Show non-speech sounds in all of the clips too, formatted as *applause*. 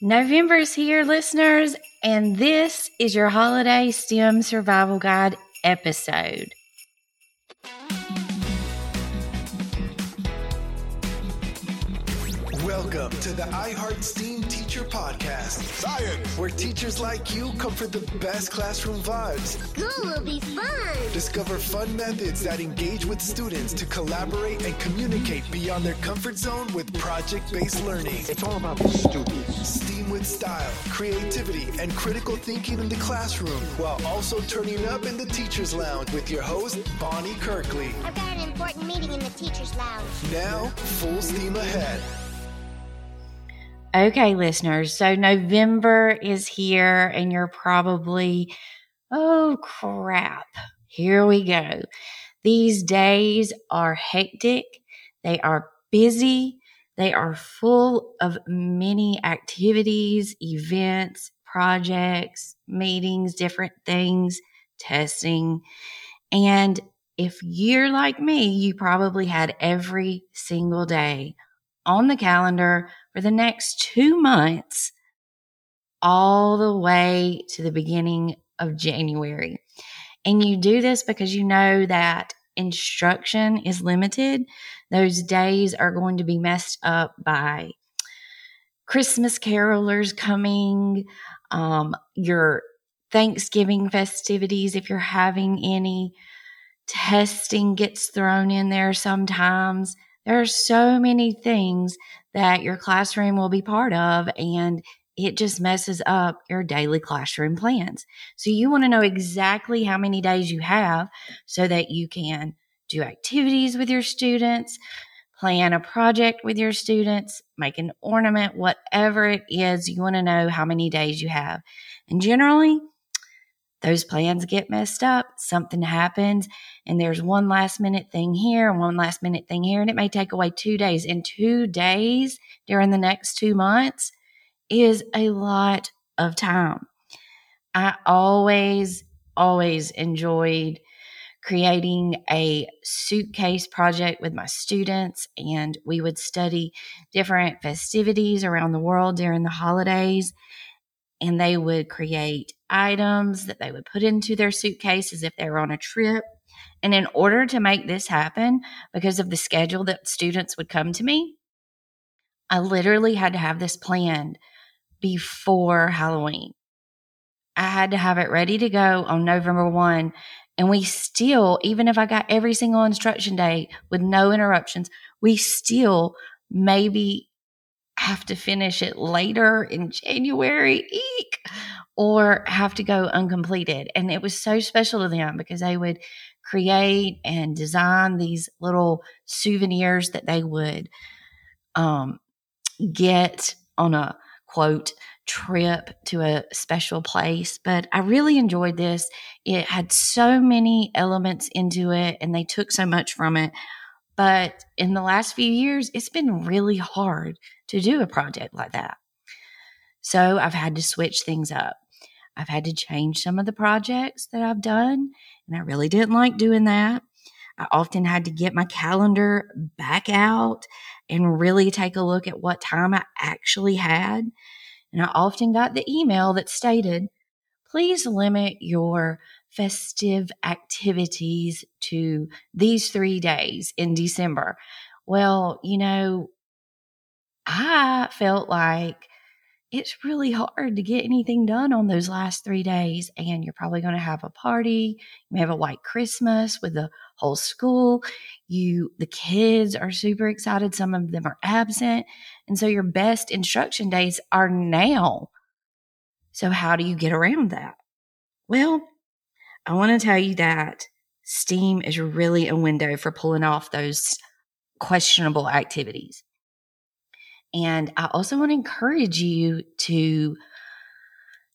November's here, listeners, and this is your holiday STEM survival guide episode. Welcome to the iHeart STEAM Teacher Podcast. Science! Where teachers like you come for the best classroom vibes. School will be fun. Discover fun methods that engage with students to collaborate and communicate beyond their comfort zone with project based learning. It's all about the students. STEAM with style, creativity, and critical thinking in the classroom, while also turning up in the Teacher's Lounge with your host, Bonnie Kirkley. I've got an important meeting in the teacher's lounge. Now, full steam ahead. Okay, listeners, so November is here, and you're probably, oh crap, here we go. These days are hectic, they are busy, they are full of many activities, events, projects, meetings, different things, testing. And if you're like me, you probably had every single day on the calendar for the next two months, all the way to the beginning of January. And you do this because you know that instruction is limited. Those days are going to be messed up by Christmas carolers coming, um, your Thanksgiving festivities, if you're having any. Testing gets thrown in there sometimes. There are so many things that your classroom will be part of, and it just messes up your daily classroom plans. So, you want to know exactly how many days you have so that you can do activities with your students, plan a project with your students, make an ornament, whatever it is, you want to know how many days you have. And generally, those plans get messed up, something happens, and there's one last minute thing here and one last minute thing here, and it may take away two days. And two days during the next two months is a lot of time. I always, always enjoyed creating a suitcase project with my students, and we would study different festivities around the world during the holidays and they would create items that they would put into their suitcases if they were on a trip. And in order to make this happen, because of the schedule that students would come to me, I literally had to have this planned before Halloween. I had to have it ready to go on November 1. And we still, even if I got every single instruction day with no interruptions, we still maybe have to finish it later in January, eek, or have to go uncompleted. And it was so special to them because they would create and design these little souvenirs that they would um, get on a quote trip to a special place. But I really enjoyed this. It had so many elements into it and they took so much from it. But in the last few years, it's been really hard to do a project like that. So I've had to switch things up. I've had to change some of the projects that I've done, and I really didn't like doing that. I often had to get my calendar back out and really take a look at what time I actually had. And I often got the email that stated, please limit your festive activities to these three days in December. Well, you know, I felt like it's really hard to get anything done on those last three days. And you're probably going to have a party. You may have a white Christmas with the whole school. You, the kids are super excited. Some of them are absent. And so your best instruction days are now. So how do you get around that? Well, I want to tell you that STEAM is really a window for pulling off those questionable activities. And I also want to encourage you to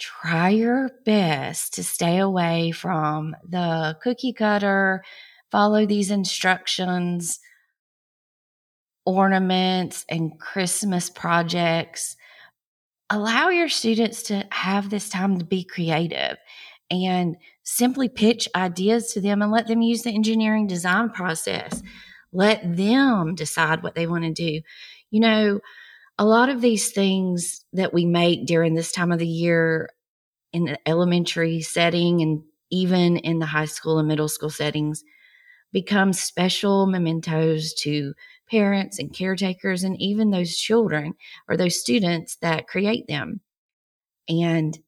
try your best to stay away from the cookie cutter, follow these instructions, ornaments, and Christmas projects. Allow your students to have this time to be creative and simply pitch ideas to them and let them use the engineering design process. Let them decide what they want to do. You know, a lot of these things that we make during this time of the year in the elementary setting and even in the high school and middle school settings become special mementos to parents and caretakers and even those children or those students that create them. And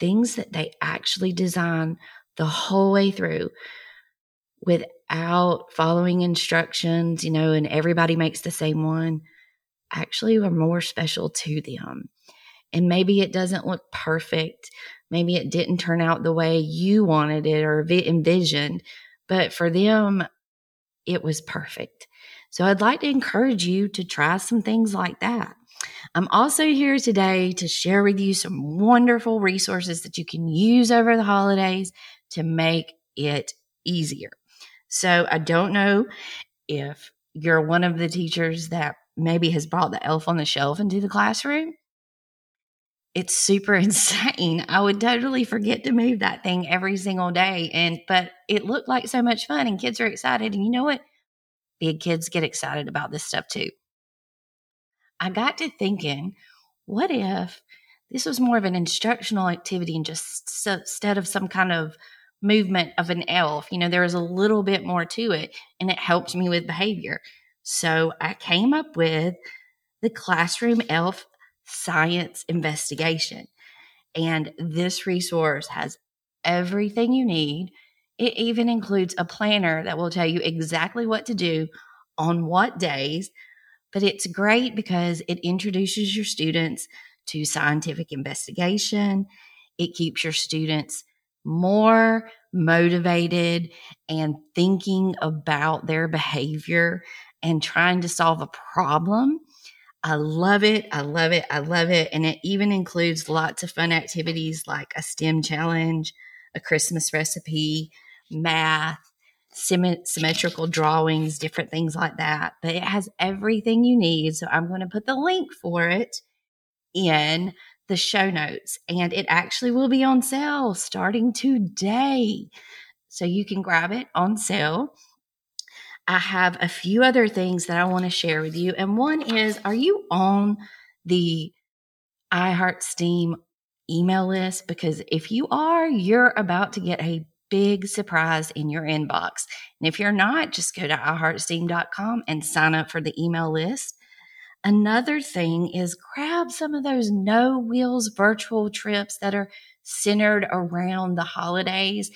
things that they actually design the whole way through without following instructions, you know, and everybody makes the same one, actually are more special to them. And maybe it doesn't look perfect. Maybe it didn't turn out the way you wanted it or envisioned, but for them, it was perfect. So I'd like to encourage you to try some things like that. I'm also here today to share with you some wonderful resources that you can use over the holidays to make it easier. So I don't know if you're one of the teachers that maybe has brought the elf on the shelf into the classroom. It's super *laughs* insane. I would totally forget to move that thing every single day. And, but it looked like so much fun and kids are excited. And you know what? Big kids get excited about this stuff too. I got to thinking, what if this was more of an instructional activity and just so, instead of some kind of movement of an elf, you know, there was a little bit more to it and it helped me with behavior. So I came up with the Classroom Elf Science Investigation. And this resource has everything you need. It even includes a planner that will tell you exactly what to do on what days but it's great because it introduces your students to scientific investigation. It keeps your students more motivated and thinking about their behavior and trying to solve a problem. I love it. I love it. I love it. And it even includes lots of fun activities like a STEM challenge, a Christmas recipe, math, symmetrical drawings, different things like that. But it has everything you need. So I'm going to put the link for it in the show notes. And it actually will be on sale starting today. So you can grab it on sale. I have a few other things that I want to share with you. And one is Are you on the iHeart Steam email list? Because if you are, you're about to get a big surprise in your inbox. And if you're not, just go to iHeartSteam.com and sign up for the email list. Another thing is grab some of those no wheels virtual trips that are centered around the holidays.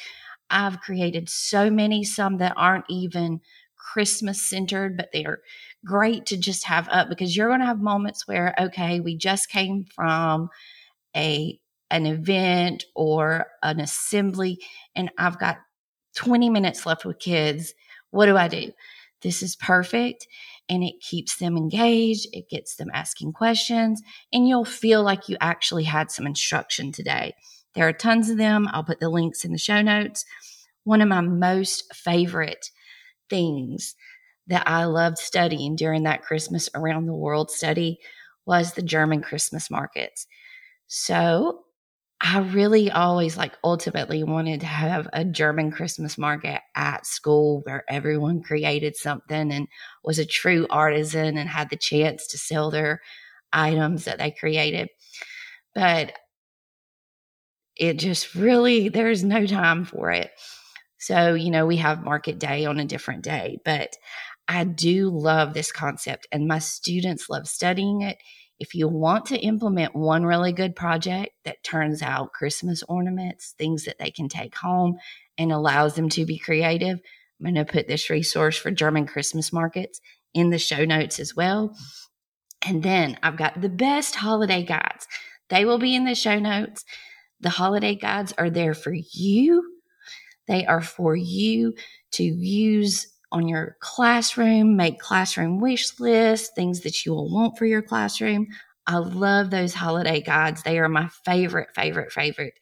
I've created so many, some that aren't even Christmas centered, but they're great to just have up because you're going to have moments where, okay, we just came from a an event or an assembly and I've got 20 minutes left with kids, what do I do? This is perfect and it keeps them engaged, it gets them asking questions, and you'll feel like you actually had some instruction today. There are tons of them. I'll put the links in the show notes. One of my most favorite things that I loved studying during that Christmas around the world study was the German Christmas markets. So I really always like ultimately wanted to have a German Christmas market at school where everyone created something and was a true artisan and had the chance to sell their items that they created. But it just really, there's no time for it. So, you know, we have market day on a different day, but I do love this concept and my students love studying it if you want to implement one really good project that turns out Christmas ornaments, things that they can take home and allows them to be creative, I'm going to put this resource for German Christmas markets in the show notes as well. And then I've got the best holiday guides. They will be in the show notes. The holiday guides are there for you. They are for you to use on your classroom, make classroom wish lists, things that you will want for your classroom. I love those holiday guides. They are my favorite, favorite, favorite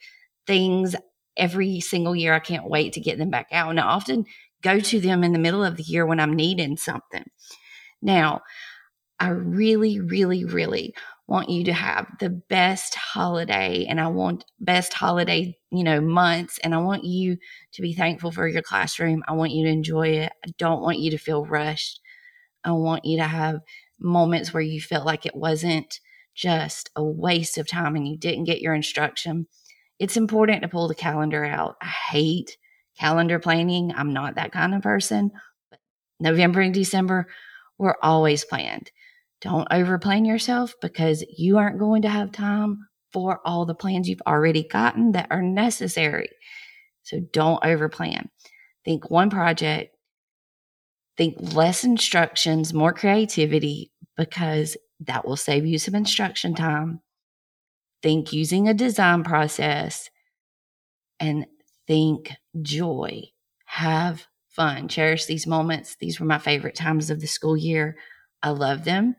things every single year. I can't wait to get them back out. And I often go to them in the middle of the year when I'm needing something. Now, I really, really, really want you to have the best holiday and I want best holiday, you know, months and I want you to be thankful for your classroom. I want you to enjoy it. I don't want you to feel rushed. I want you to have moments where you felt like it wasn't just a waste of time and you didn't get your instruction, it's important to pull the calendar out. I hate calendar planning. I'm not that kind of person. But November and December, we're always planned. Don't overplan yourself because you aren't going to have time for all the plans you've already gotten that are necessary. So don't overplan. Think one project, think less instructions, more creativity, because that will save you some instruction time. Think using a design process and think joy. Have fun. Cherish these moments. These were my favorite times of the school year. I love them.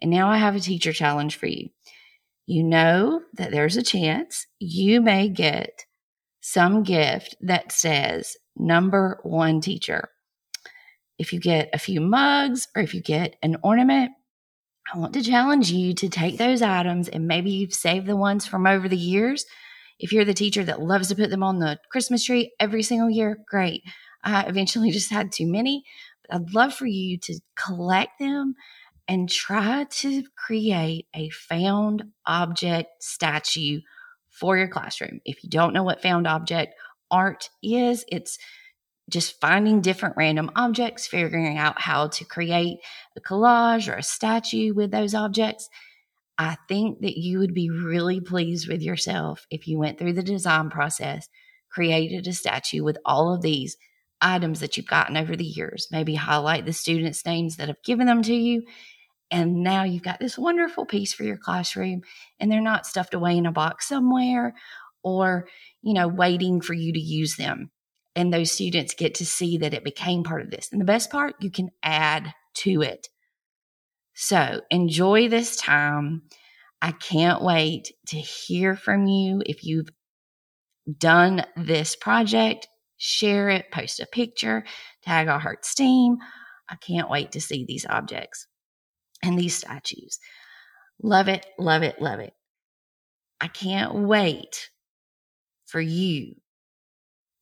And now I have a teacher challenge for you. You know that there's a chance you may get some gift that says number one teacher. If you get a few mugs or if you get an ornament, I want to challenge you to take those items and maybe you've saved the ones from over the years. If you're the teacher that loves to put them on the Christmas tree every single year, great. I eventually *laughs* just had too many, I'd love for you to collect them and try to create a found object statue for your classroom. If you don't know what found object art is, it's just finding different random objects, figuring out how to create a collage or a statue with those objects. I think that you would be really pleased with yourself if you went through the design process, created a statue with all of these items that you've gotten over the years. Maybe highlight the students' names that have given them to you. And now you've got this wonderful piece for your classroom, and they're not stuffed away in a box somewhere or, you know, waiting for you to use them and those students get to see that it became part of this. And the best part, you can add to it. So enjoy this time. I can't wait to hear from you. If you've done this project, share it, post a picture, tag iHeartSteam. I can't wait to see these objects and these statues. Love it, love it, love it. I can't wait for you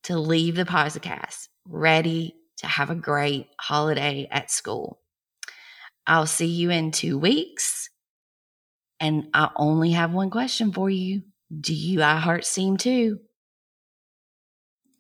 to leave the podcast ready to have a great holiday at school. I'll see you in two weeks. And I only have one question for you. Do you I Heart Steam too?